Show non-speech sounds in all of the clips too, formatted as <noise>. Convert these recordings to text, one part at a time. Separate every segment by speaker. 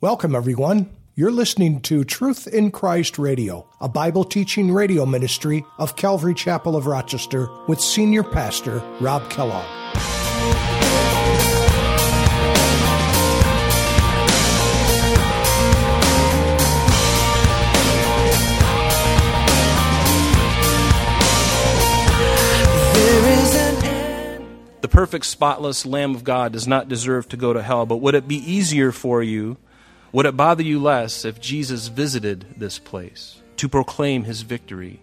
Speaker 1: Welcome, everyone. You're listening to Truth in Christ Radio, a Bible teaching radio ministry of Calvary Chapel of Rochester with Senior Pastor Rob Kellogg.
Speaker 2: The perfect, spotless Lamb of God does not deserve to go to hell, but would it be easier for you? Would it bother you less if Jesus visited this place to proclaim his victory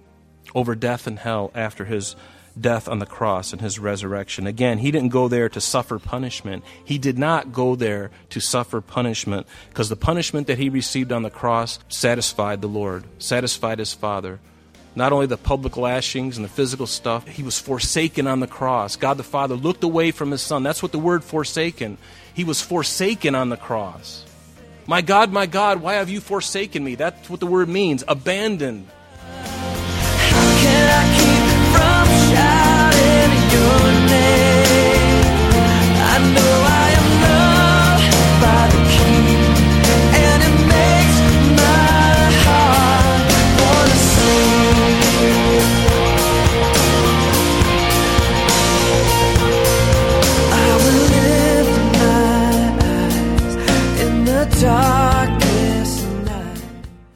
Speaker 2: over death and hell after his death on the cross and his resurrection? Again, he didn't go there to suffer punishment. He did not go there to suffer punishment because the punishment that he received on the cross satisfied the Lord, satisfied his Father. Not only the public lashings and the physical stuff, he was forsaken on the cross. God the Father looked away from his Son. That's what the word forsaken. He was forsaken on the cross. My God, my God, why have you forsaken me? That's what the word means abandoned.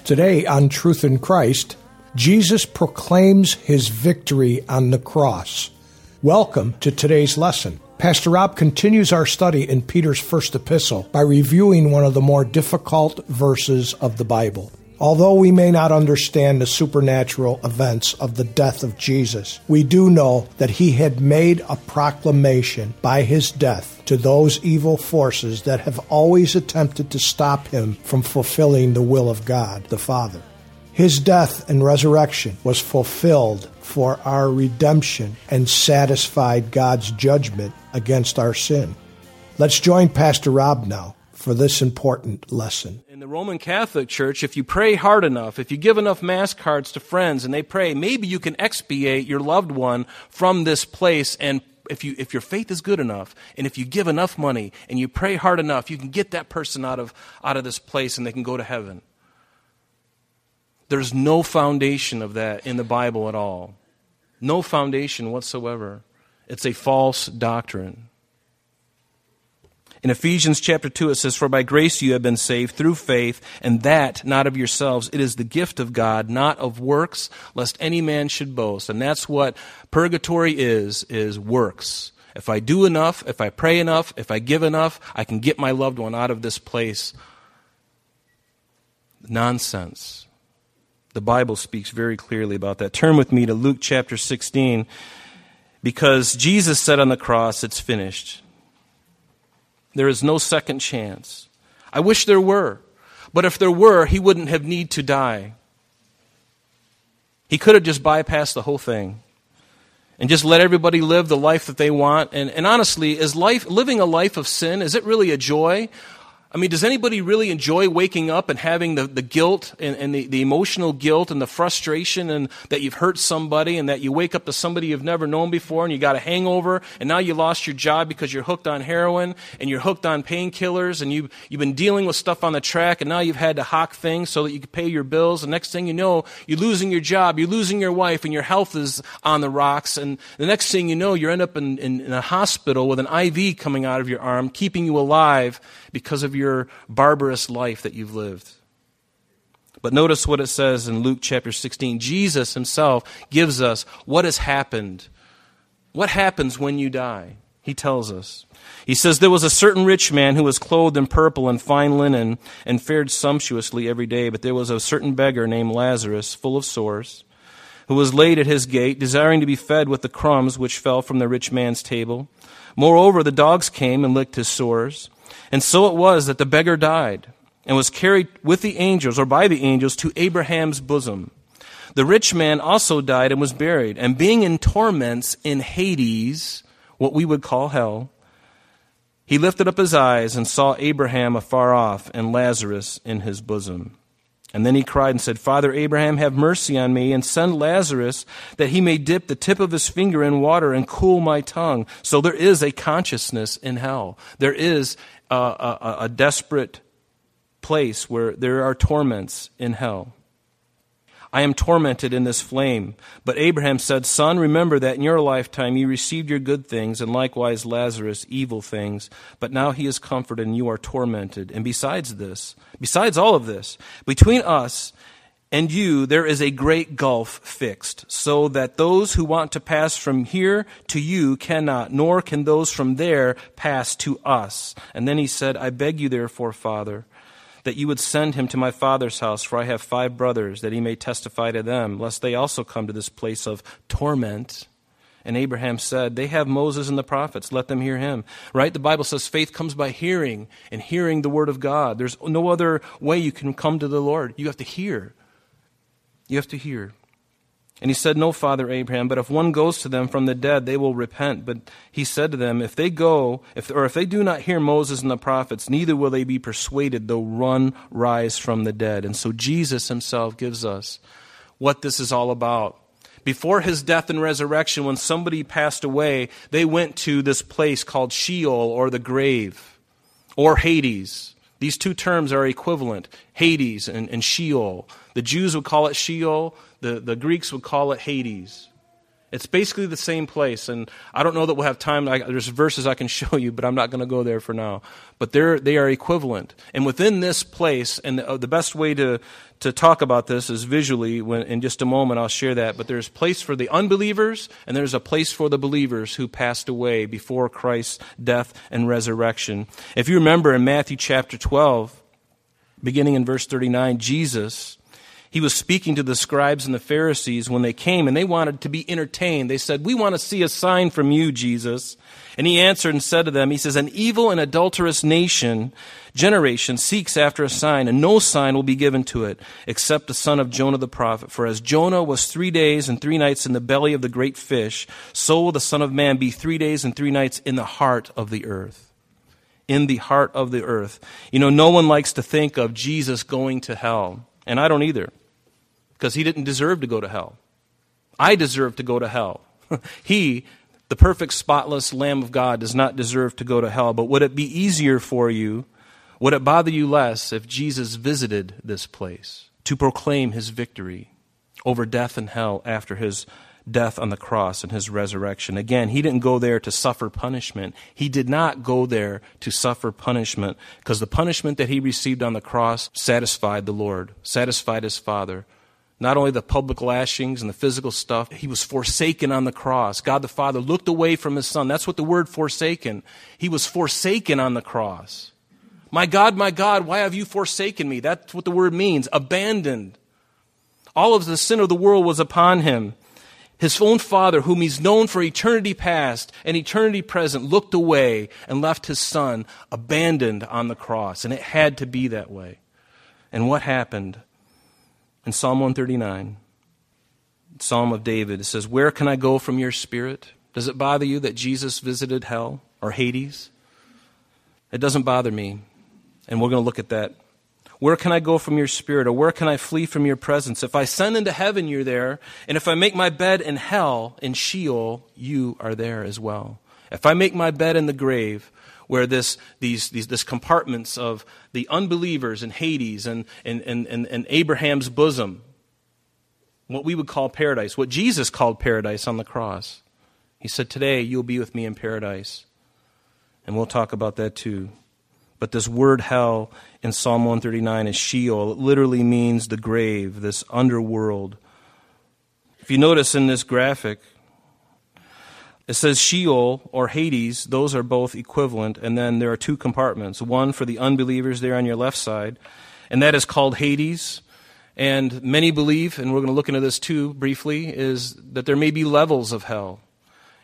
Speaker 1: Today on Truth in Christ, Jesus proclaims his victory on the cross. Welcome to today's lesson. Pastor Rob continues our study in Peter's first epistle by reviewing one of the more difficult verses of the Bible. Although we may not understand the supernatural events of the death of Jesus, we do know that he had made a proclamation by his death to those evil forces that have always attempted to stop him from fulfilling the will of God the Father. His death and resurrection was fulfilled for our redemption and satisfied God's judgment against our sin. Let's join Pastor Rob now for this important lesson.
Speaker 2: In the Roman Catholic Church, if you pray hard enough, if you give enough mass cards to friends and they pray, maybe you can expiate your loved one from this place and if, you, if your faith is good enough and if you give enough money and you pray hard enough, you can get that person out of, out of this place and they can go to heaven. There's no foundation of that in the Bible at all. No foundation whatsoever. It's a false doctrine. In Ephesians chapter 2, it says, For by grace you have been saved through faith, and that not of yourselves. It is the gift of God, not of works, lest any man should boast. And that's what purgatory is, is works. If I do enough, if I pray enough, if I give enough, I can get my loved one out of this place. Nonsense. The Bible speaks very clearly about that. Turn with me to Luke chapter 16, because Jesus said on the cross, It's finished. There is no second chance. I wish there were. But if there were, he wouldn't have need to die. He could have just bypassed the whole thing and just let everybody live the life that they want. And, and honestly, is life living a life of sin, is it really a joy? I mean, does anybody really enjoy waking up and having the, the guilt and, and the, the emotional guilt and the frustration and that you've hurt somebody and that you wake up to somebody you've never known before and you got a hangover and now you lost your job because you're hooked on heroin and you're hooked on painkillers and you, you've been dealing with stuff on the track and now you've had to hawk things so that you can pay your bills. And next thing you know, you're losing your job, you're losing your wife and your health is on the rocks. And the next thing you know, you end up in, in, in a hospital with an IV coming out of your arm, keeping you alive because of your barbarous life that you've lived. But notice what it says in Luke chapter 16. Jesus himself gives us what has happened. What happens when you die? He tells us. He says, There was a certain rich man who was clothed in purple and fine linen and fared sumptuously every day, but there was a certain beggar named Lazarus, full of sores, who was laid at his gate, desiring to be fed with the crumbs which fell from the rich man's table. Moreover, the dogs came and licked his sores. And so it was that the beggar died and was carried with the angels or by the angels to Abraham's bosom. The rich man also died and was buried, and being in torments in Hades, what we would call hell, he lifted up his eyes and saw Abraham afar off and Lazarus in his bosom. And then he cried and said, Father Abraham, have mercy on me and send Lazarus that he may dip the tip of his finger in water and cool my tongue. So there is a consciousness in hell. There is a, a, a desperate place where there are torments in hell. I am tormented in this flame. But Abraham said, Son, remember that in your lifetime you received your good things, and likewise Lazarus evil things. But now he is comforted, and you are tormented. And besides this, besides all of this, between us and you there is a great gulf fixed, so that those who want to pass from here to you cannot, nor can those from there pass to us. And then he said, I beg you therefore, Father, that you would send him to my father's house, for I have five brothers, that he may testify to them, lest they also come to this place of torment. And Abraham said, They have Moses and the prophets, let them hear him. Right? The Bible says faith comes by hearing, and hearing the word of God. There's no other way you can come to the Lord. You have to hear. You have to hear. And he said, No, Father Abraham, but if one goes to them from the dead, they will repent. But he said to them, If they go, if, or if they do not hear Moses and the prophets, neither will they be persuaded, though one rise from the dead. And so Jesus himself gives us what this is all about. Before his death and resurrection, when somebody passed away, they went to this place called Sheol or the grave or Hades. These two terms are equivalent Hades and, and Sheol. The Jews would call it Sheol, the, the Greeks would call it Hades. It's basically the same place, and I don't know that we'll have time. I, there's verses I can <laughs> show you, but I'm not going to go there for now. But they're, they are equivalent. And within this place, and the, the best way to, to talk about this is visually, when, in just a moment I'll share that, but there's place for the unbelievers, and there's a place for the believers who passed away before Christ's death and resurrection. If you remember in Matthew chapter 12, beginning in verse 39, Jesus he was speaking to the scribes and the Pharisees when they came and they wanted to be entertained. They said, We want to see a sign from you, Jesus. And he answered and said to them, He says, An evil and adulterous nation, generation seeks after a sign, and no sign will be given to it except the son of Jonah the prophet. For as Jonah was three days and three nights in the belly of the great fish, so will the Son of Man be three days and three nights in the heart of the earth. In the heart of the earth. You know, no one likes to think of Jesus going to hell, and I don't either because he didn't deserve to go to hell. I deserve to go to hell. <laughs> he, the perfect, spotless Lamb of God, does not deserve to go to hell. But would it be easier for you, would it bother you less if Jesus visited this place to proclaim his victory over death and hell after his death on the cross and his resurrection. Again, he didn't go there to suffer punishment. He did not go there to suffer punishment because the punishment that he received on the cross satisfied the Lord, satisfied his Father, not only the public lashings and the physical stuff, he was forsaken on the cross. God the Father looked away from his son. That's what the word forsaken. He was forsaken on the cross. My God, my God, why have you forsaken me? That's what the word means. Abandoned. All of the sin of the world was upon him. His own father, whom he's known for eternity past and eternity present, looked away and left his son abandoned on the cross. And it had to be that way. And what happened? In Psalm 139, Psalm of David, it says, Where can I go from your spirit? Does it bother you that Jesus visited hell or Hades? It doesn't bother me. And we're going to look at that. Where can I go from your spirit? Or where can I flee from your presence? If I send into heaven, you're there. And if I make my bed in hell, in Sheol, you are there as well. If I make my bed in the grave, where this, these, these, this compartments of the unbelievers in Hades and, and, and, and, Abraham's bosom, what we would call paradise, what Jesus called paradise on the cross. He said, Today you'll be with me in paradise. And we'll talk about that too. But this word hell in Psalm 139 is Sheol. It literally means the grave, this underworld. If you notice in this graphic, it says Sheol or Hades, those are both equivalent, and then there are two compartments one for the unbelievers there on your left side, and that is called Hades. And many believe, and we're going to look into this too briefly, is that there may be levels of hell.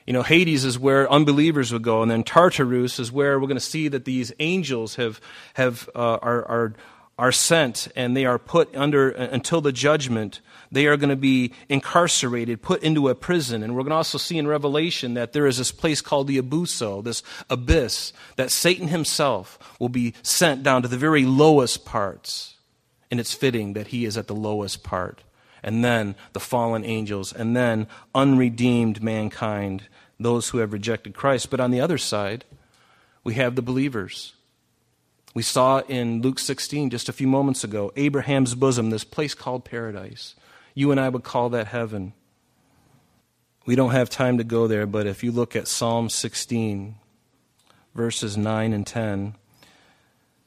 Speaker 2: You know, Hades is where unbelievers would go, and then Tartarus is where we're going to see that these angels have, have, uh, are, are, are sent and they are put under uh, until the judgment they are going to be incarcerated, put into a prison. And we're going to also see in Revelation that there is this place called the Abuso, this abyss, that Satan himself will be sent down to the very lowest parts. And it's fitting that he is at the lowest part. And then the fallen angels, and then unredeemed mankind, those who have rejected Christ. But on the other side, we have the believers We saw in Luke 16 just a few moments ago Abraham's bosom, this place called paradise. You and I would call that heaven. We don't have time to go there, but if you look at Psalm 16, verses 9 and 10,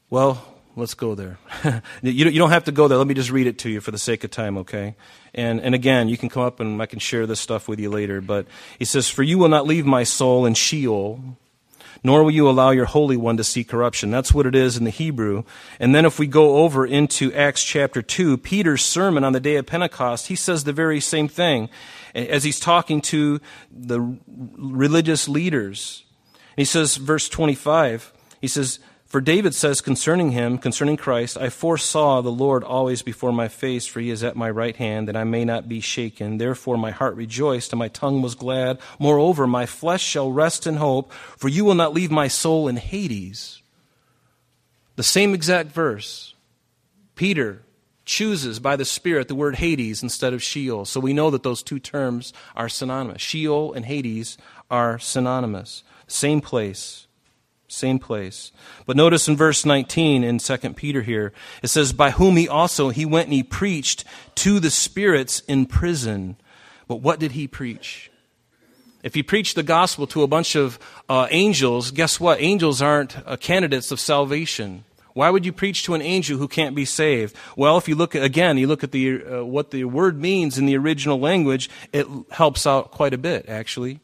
Speaker 2: well, let's go there. <laughs> you don't have to go there. Let me just read it to you for the sake of time, okay? And, and again, you can come up and I can share this stuff with you later. But he says, For you will not leave my soul in Sheol, nor will you allow your Holy One to see corruption. That's what it is in the Hebrew. And then if we go over into Acts chapter 2, Peter's sermon on the day of Pentecost, he says the very same thing as he's talking to the religious leaders. He says, verse 25, he says, for David says concerning him, concerning Christ, I foresaw the Lord always before my face, for he is at my right hand, that I may not be shaken. Therefore my heart rejoiced, and my tongue was glad. Moreover, my flesh shall rest in hope, for you will not leave my soul in Hades. The same exact verse. Peter chooses by the Spirit the word Hades instead of Sheol. So we know that those two terms are synonymous. Sheol and Hades are synonymous. Same place. Same place. But notice in verse 19 in 2 Peter here, it says, By whom he also, he went and he preached to the spirits in prison. But what did he preach? If he preached the gospel to a bunch of uh, angels, guess what? Angels aren't uh, candidates of salvation. Why would you preach to an angel who can't be saved? Well, if you look again, you look at the, uh, what the word means in the original language, it helps out quite a bit, actually.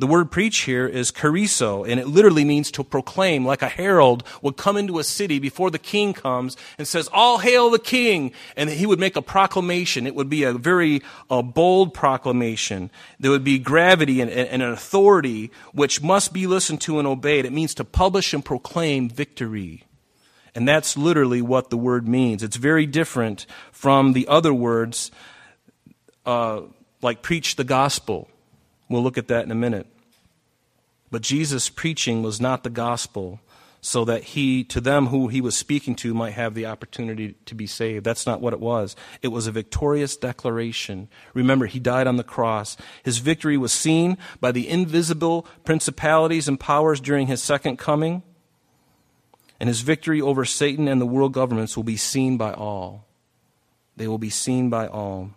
Speaker 2: The word preach here is kerusso, and it literally means to proclaim, like a herald would come into a city before the king comes and says, All hail the king! And he would make a proclamation. It would be a very uh, bold proclamation. There would be gravity and, and an authority which must be listened to and obeyed. It means to publish and proclaim victory. And that's literally what the word means. It's very different from the other words, uh, like preach the gospel We'll look at that in a minute. But Jesus' preaching was not the gospel so that he, to them who he was speaking to, might have the opportunity to be saved. That's not what it was. It was a victorious declaration. Remember, he died on the cross. His victory was seen by the invisible principalities and powers during his second coming. And his victory over Satan and the world governments will be seen by all. They will be seen by all.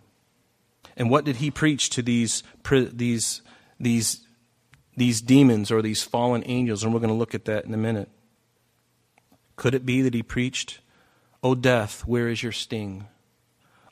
Speaker 2: And what did he preach to these, these, these, these demons or these fallen angels? And we're going to look at that in a minute. Could it be that he preached, O death, where is your sting?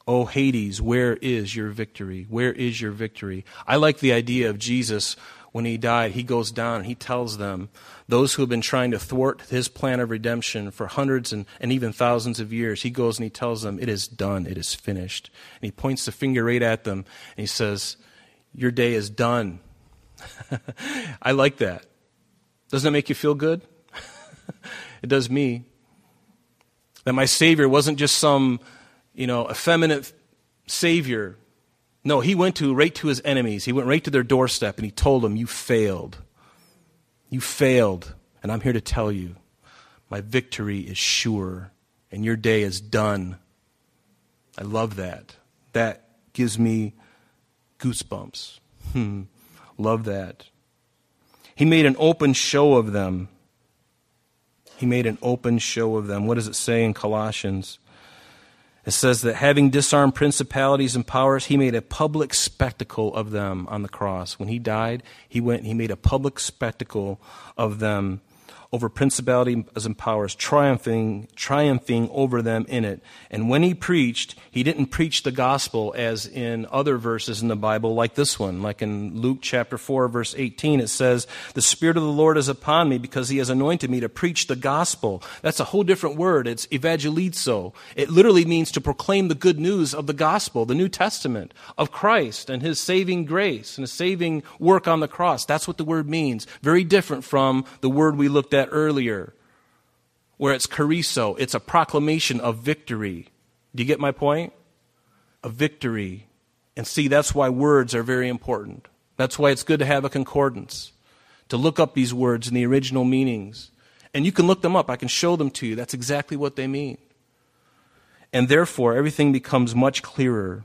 Speaker 2: O Hades, where is your victory? Where is your victory? I like the idea of Jesus when he died, he goes down and he tells them, those who have been trying to thwart his plan of redemption for hundreds and, and even thousands of years, he goes and he tells them, It is done, it is finished. And he points the finger right at them and he says, Your day is done. <laughs> I like that. Doesn't that make you feel good? <laughs> it does me. That my Savior wasn't just some, you know, effeminate Savior no, he went to right to his enemies. He went right to their doorstep and he told them, You failed. You failed. And I'm here to tell you, my victory is sure and your day is done. I love that. That gives me goosebumps. Hmm. love that. He made an open show of them. He made an open show of them. What does it say in Colossians? It says that having disarmed principalities and powers, he made a public spectacle of them on the cross. When he died, he went he made a public spectacle of them over principalities and powers, triumphing, triumphing over them in it. And when he preached, he didn't preach the gospel as in other verses in the Bible, like this one, like in Luke chapter 4, verse 18. It says, The Spirit of the Lord is upon me because he has anointed me to preach the gospel. That's a whole different word. It's evangelizo. It literally means to proclaim the good news of the gospel, the New Testament, of Christ and his saving grace and his saving work on the cross. That's what the word means. Very different from the word we looked at that earlier, where it's kerusso, it's a proclamation of victory. Do you get my point? A victory. And see, that's why words are very important. That's why it's good to have a concordance, to look up these words in the original meanings. And you can look them up, I can show them to you. That's exactly what they mean. And therefore, everything becomes much clearer.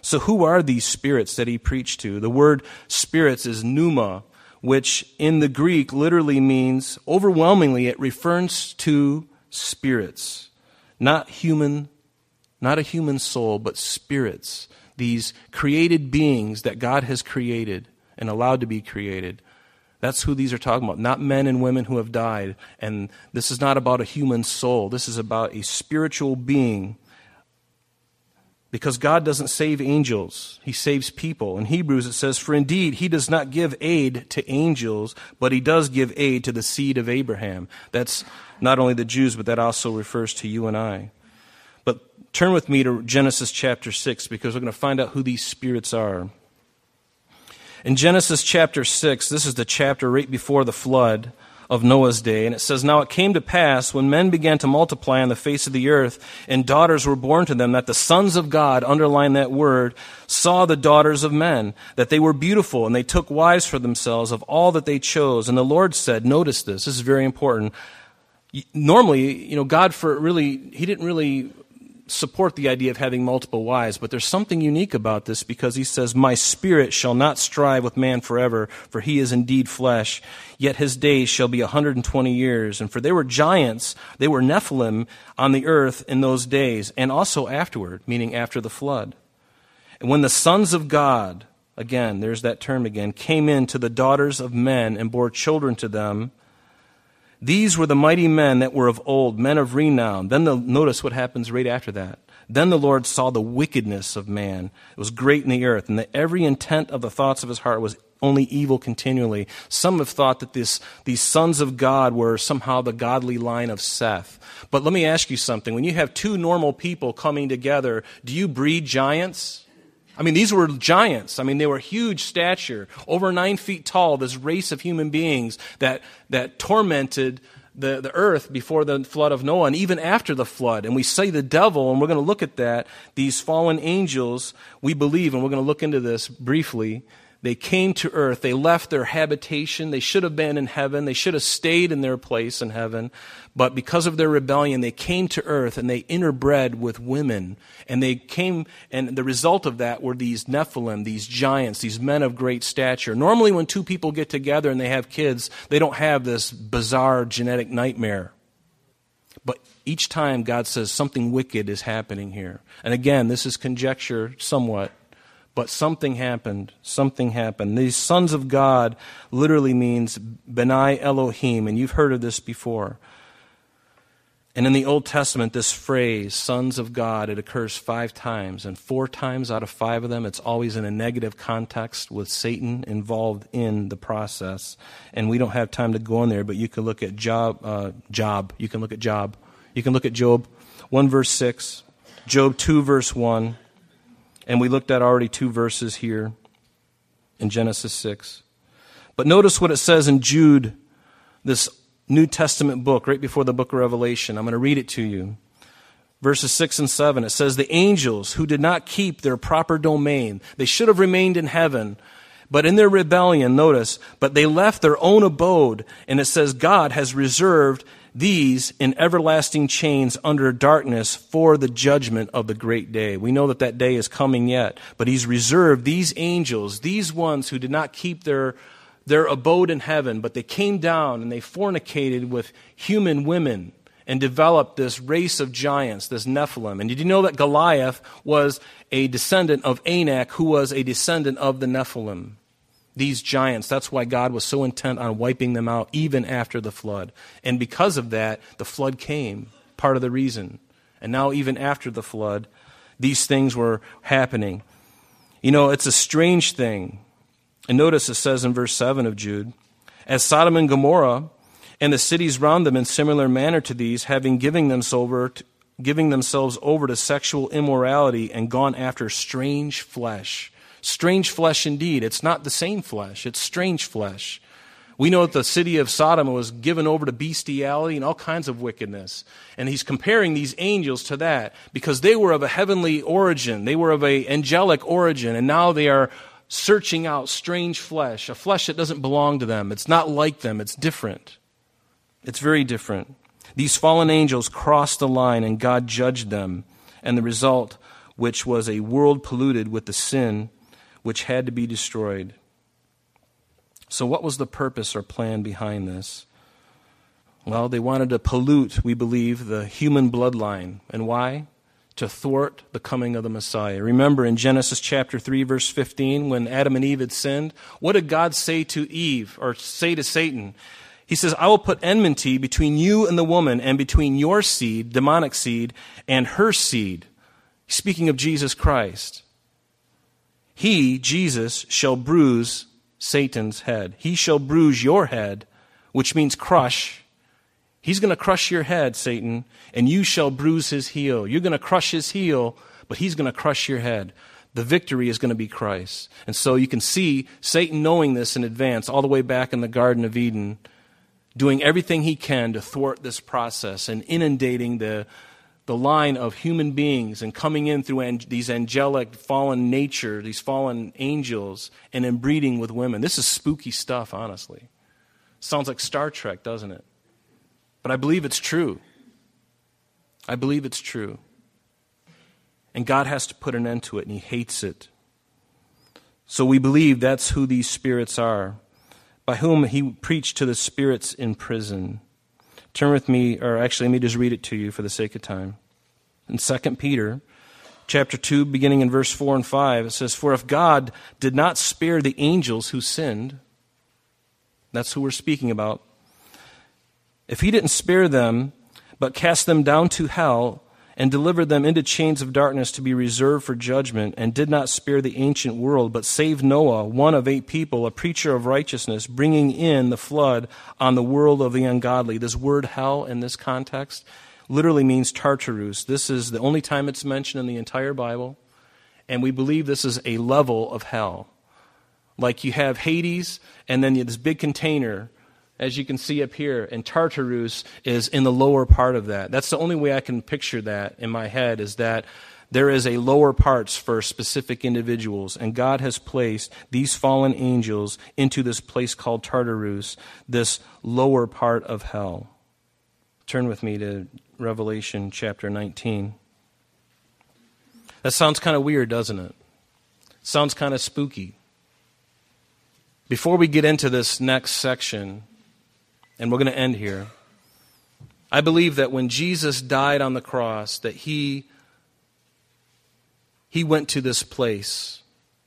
Speaker 2: So, who are these spirits that he preached to? The word spirits is pneuma, which in the Greek literally means, overwhelmingly, it refers to spirits, not human, not a human soul, but spirits, these created beings that God has created and allowed to be created. That's who these are talking about, not men and women who have died. And this is not about a human soul. This is about a spiritual being because God doesn't save angels, He saves people. In Hebrews it says, For indeed He does not give aid to angels, but He does give aid to the seed of Abraham. That's not only the Jews, but that also refers to you and I. But turn with me to Genesis chapter 6 because we're going to find out who these spirits are. In Genesis chapter 6, this is the chapter right before the flood of Noah's day. And it says, Now it came to pass when men began to multiply on the face of the earth, and daughters were born to them, that the sons of God, underline that word, saw the daughters of men, that they were beautiful, and they took wives for themselves of all that they chose. And the Lord said, Notice this, this is very important. Normally, you know, God for really, He didn't really support the idea of having multiple wives, but there's something unique about this because he says, My spirit shall not strive with man forever, for he is indeed flesh, yet his days shall be a 120 years. And for they were giants, they were Nephilim on the earth in those days, and also afterward, meaning after the flood. And when the sons of God, again, there's that term again, came in to the daughters of men and bore children to them, these were the mighty men that were of old, men of renown. Then the, notice what happens right after that. Then the Lord saw the wickedness of man. It was great in the earth, and that every intent of the thoughts of his heart was only evil continually. Some have thought that this, these sons of God were somehow the godly line of Seth. But let me ask you something. When you have two normal people coming together, do you breed giants? I mean, these were giants. I mean, they were huge stature, over nine feet tall, this race of human beings that, that tormented the, the earth before the flood of Noah and even after the flood. And we say the devil, and we're going to look at that. These fallen angels, we believe, and we're going to look into this briefly, they came to earth. They left their habitation. They should have been in heaven. They should have stayed in their place in heaven. But because of their rebellion, they came to earth and they interbred with women. And they came, and the result of that were these Nephilim, these giants, these men of great stature. Normally, when two people get together and they have kids, they don't have this bizarre genetic nightmare. But each time God says something wicked is happening here. And again, this is conjecture somewhat. But something happened. Something happened. These sons of God literally means Benai Elohim, and you've heard of this before. And in the Old Testament, this phrase, sons of God, it occurs five times. And four times out of five of them, it's always in a negative context with Satan involved in the process. And we don't have time to go in there, but you can look at Job. Uh, Job. You can look at Job. You can look at Job 1 verse 6, Job 2 verse 1, and we looked at already two verses here in Genesis 6. But notice what it says in Jude, this New Testament book, right before the book of Revelation. I'm going to read it to you. Verses 6 and 7, it says, The angels who did not keep their proper domain, they should have remained in heaven. But in their rebellion, notice, but they left their own abode, and it says, God has reserved these in everlasting chains under darkness for the judgment of the great day. We know that that day is coming yet, but he's reserved these angels, these ones who did not keep their, their abode in heaven, but they came down and they fornicated with human women and developed this race of giants, this Nephilim. And did you know that Goliath was a descendant of Anak, who was a descendant of the Nephilim? These giants. That's why God was so intent on wiping them out even after the flood. And because of that, the flood came, part of the reason. And now, even after the flood, these things were happening. You know, it's a strange thing. And notice it says in verse 7 of Jude As Sodom and Gomorrah and the cities round them in similar manner to these, having given themselves over giving themselves over to sexual immorality and gone after strange flesh Strange flesh indeed. It's not the same flesh, it's strange flesh. We know that the city of Sodom was given over to bestiality and all kinds of wickedness. And he's comparing these angels to that because they were of a heavenly origin. They were of a angelic origin. And now they are searching out strange flesh, a flesh that doesn't belong to them. It's not like them. It's different. It's very different. These fallen angels crossed the line and God judged them. And the result, which was a world polluted with the sin which had to be destroyed. So, what was the purpose or plan behind this? Well, they wanted to pollute, we believe, the human bloodline. And why? To thwart the coming of the Messiah. Remember in Genesis chapter 3, verse 15, when Adam and Eve had sinned, what did God say to Eve, or say to Satan? He says, I will put enmity between you and the woman, and between your seed, demonic seed, and her seed. Speaking of Jesus Christ. He, Jesus, shall bruise Satan's head. He shall bruise your head, which means crush. He's going to crush your head, Satan, and you shall bruise his heel. You're going to crush his heel, but he's going to crush your head. The victory is going to be Christ. And so you can see Satan knowing this in advance, all the way back in the Garden of Eden, doing everything he can to thwart this process and inundating the, the line of human beings and coming in through these angelic fallen nature, these fallen angels, and inbreeding with women. This is spooky stuff, honestly. Sounds like Star Trek, doesn't it? But I believe it's true. I believe it's true. And God has to put an end to it, and He hates it. So we believe that's who these spirits are, by whom He preached to the spirits in prison. Turn with me, or actually, let me just read it to you for the sake of time. In 2 Peter chapter 2, beginning in verse 4 and 5, it says, For if God did not spare the angels who sinned, that's who we're speaking about, if he didn't spare them, but cast them down to hell, and delivered them into chains of darkness to be reserved for judgment, and did not spare the ancient world, but saved Noah, one of eight people, a preacher of righteousness, bringing in the flood on the world of the ungodly. This word hell in this context literally means Tartarus. This is the only time it's mentioned in the entire Bible, and we believe this is a level of hell. Like you have Hades, and then this big container as you can see up here, and Tartarus is in the lower part of that. That's the only way I can picture that in my head is that there is a lower parts for specific individuals, and God has placed these fallen angels into this place called Tartarus, this lower part of hell. Turn with me to Revelation chapter 19. That sounds kind of weird, doesn't it? Sounds kind of spooky. Before we get into this next section, and we're going to end here. I believe that when Jesus died on the cross, that he, he went to this place,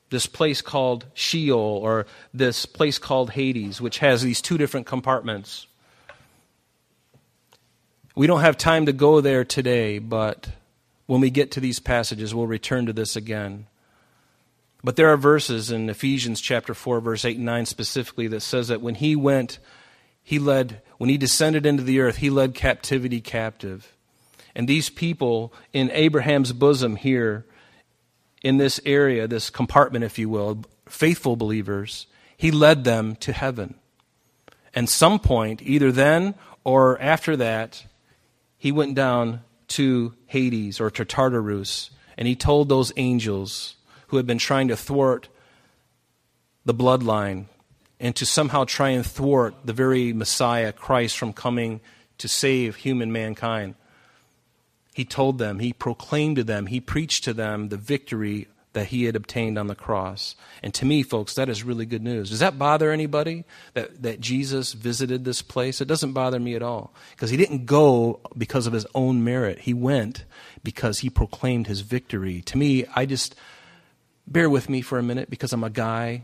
Speaker 2: this place called Sheol, or this place called Hades, which has these two different compartments. We don't have time to go there today, but when we get to these passages, we'll return to this again. But there are verses in Ephesians chapter 4, verse 8 and 9 specifically that says that when he went he led, when he descended into the earth, he led captivity captive. And these people in Abraham's bosom here, in this area, this compartment, if you will, faithful believers, he led them to heaven. And some point, either then or after that, he went down to Hades or to Tartarus, and he told those angels who had been trying to thwart the bloodline and to somehow try and thwart the very Messiah, Christ, from coming to save human mankind. He told them, he proclaimed to them, he preached to them the victory that he had obtained on the cross. And to me, folks, that is really good news. Does that bother anybody that, that Jesus visited this place? It doesn't bother me at all. Because he didn't go because of his own merit. He went because he proclaimed his victory. To me, I just, bear with me for a minute because I'm a guy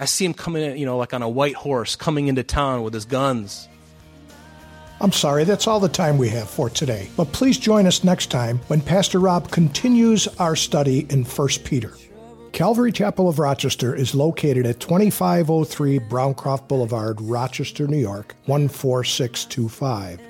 Speaker 2: I see him coming in, you know, like on a white horse, coming into town with his guns.
Speaker 1: I'm sorry, that's all the time we have for today. But please join us next time when Pastor Rob continues our study in 1 Peter. Calvary Chapel of Rochester is located at 2503 Browncroft Boulevard, Rochester, New York, 14625.